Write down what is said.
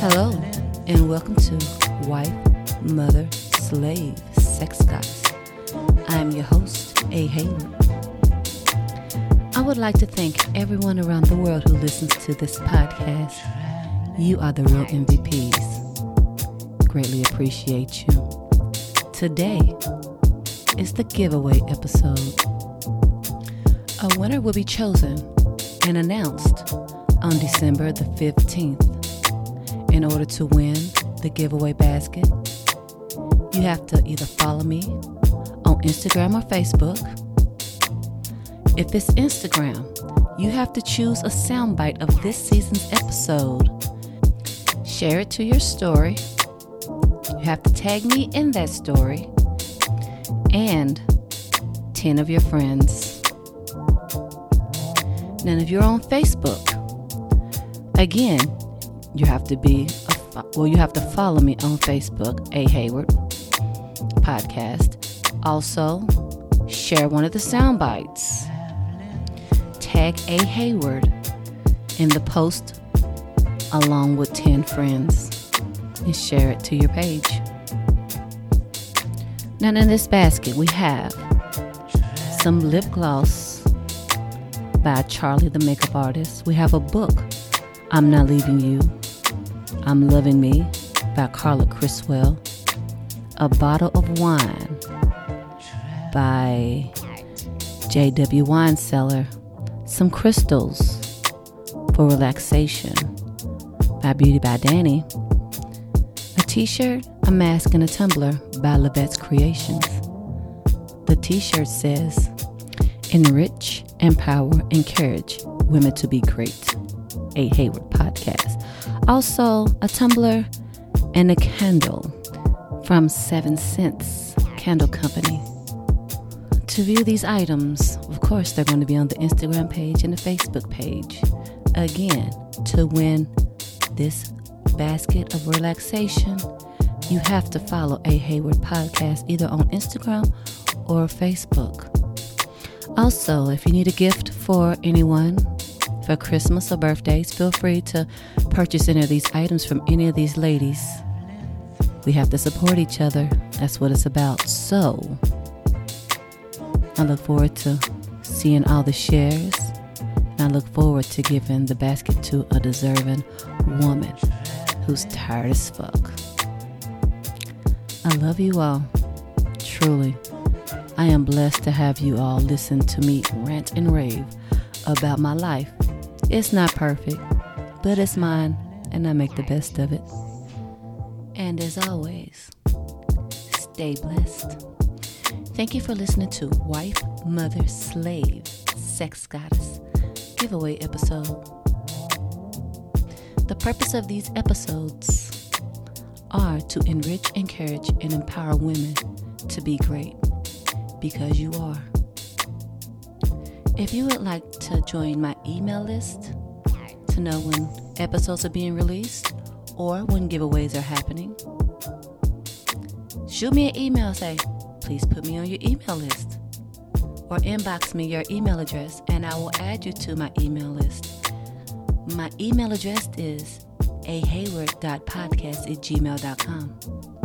Hello, and welcome to Wife, Mother, Slave, Sex Goddess. I am your host, A. Hayward. I would like to thank everyone around the world who listens to this podcast. You are the real MVPs. Greatly appreciate you. Today is the giveaway episode. A winner will be chosen and announced on December the 15th. In order to win the giveaway basket, you have to either follow me on Instagram or Facebook. If it's Instagram, you have to choose a soundbite of this season's episode. Share it to your story. You have to tag me in that story and 10 of your friends. Now, if you're on Facebook, again, you have to be, a, well, you have to follow me on Facebook, A. Hayward Podcast. Also, share one of the sound bites. Tag A. Hayward in the post along with 10 friends and share it to your page. Now, in this basket, we have some lip gloss by Charlie the Makeup Artist. We have a book, I'm Not Leaving You, I'm Loving Me by Carla Criswell. A bottle of wine by J.W. Wine Cellar. Some crystals for relaxation by Beauty by Danny. A t shirt, a mask, and a tumbler by Levette's Creations. The t shirt says, Enrich, empower, encourage women to be great. A Hayward podcast. Also, a tumbler and a candle from Seven Cents Candle Company. To view these items, of course, they're going to be on the Instagram page and the Facebook page. Again, to win this basket of relaxation, you have to follow A Hayward Podcast either on Instagram or Facebook. Also, if you need a gift for anyone for Christmas or birthdays, feel free to purchase any of these items from any of these ladies. We have to support each other. That's what it's about. So, I look forward to seeing all the shares. And I look forward to giving the basket to a deserving woman who's tired as fuck. I love you all. Truly. I am blessed to have you all listen to me rant and rave about my life. It's not perfect, but it's mine, and I make the best of it. And as always, stay blessed. Thank you for listening to Wife, Mother, Slave, Sex Goddess giveaway episode. The purpose of these episodes are to enrich, encourage, and empower women to be great because you are. If you would like to join my email list to know when episodes are being released or when giveaways are happening, shoot me an email. Say, please put me on your email list. Or inbox me your email address and I will add you to my email list. My email address is ahayward.podcast at gmail.com.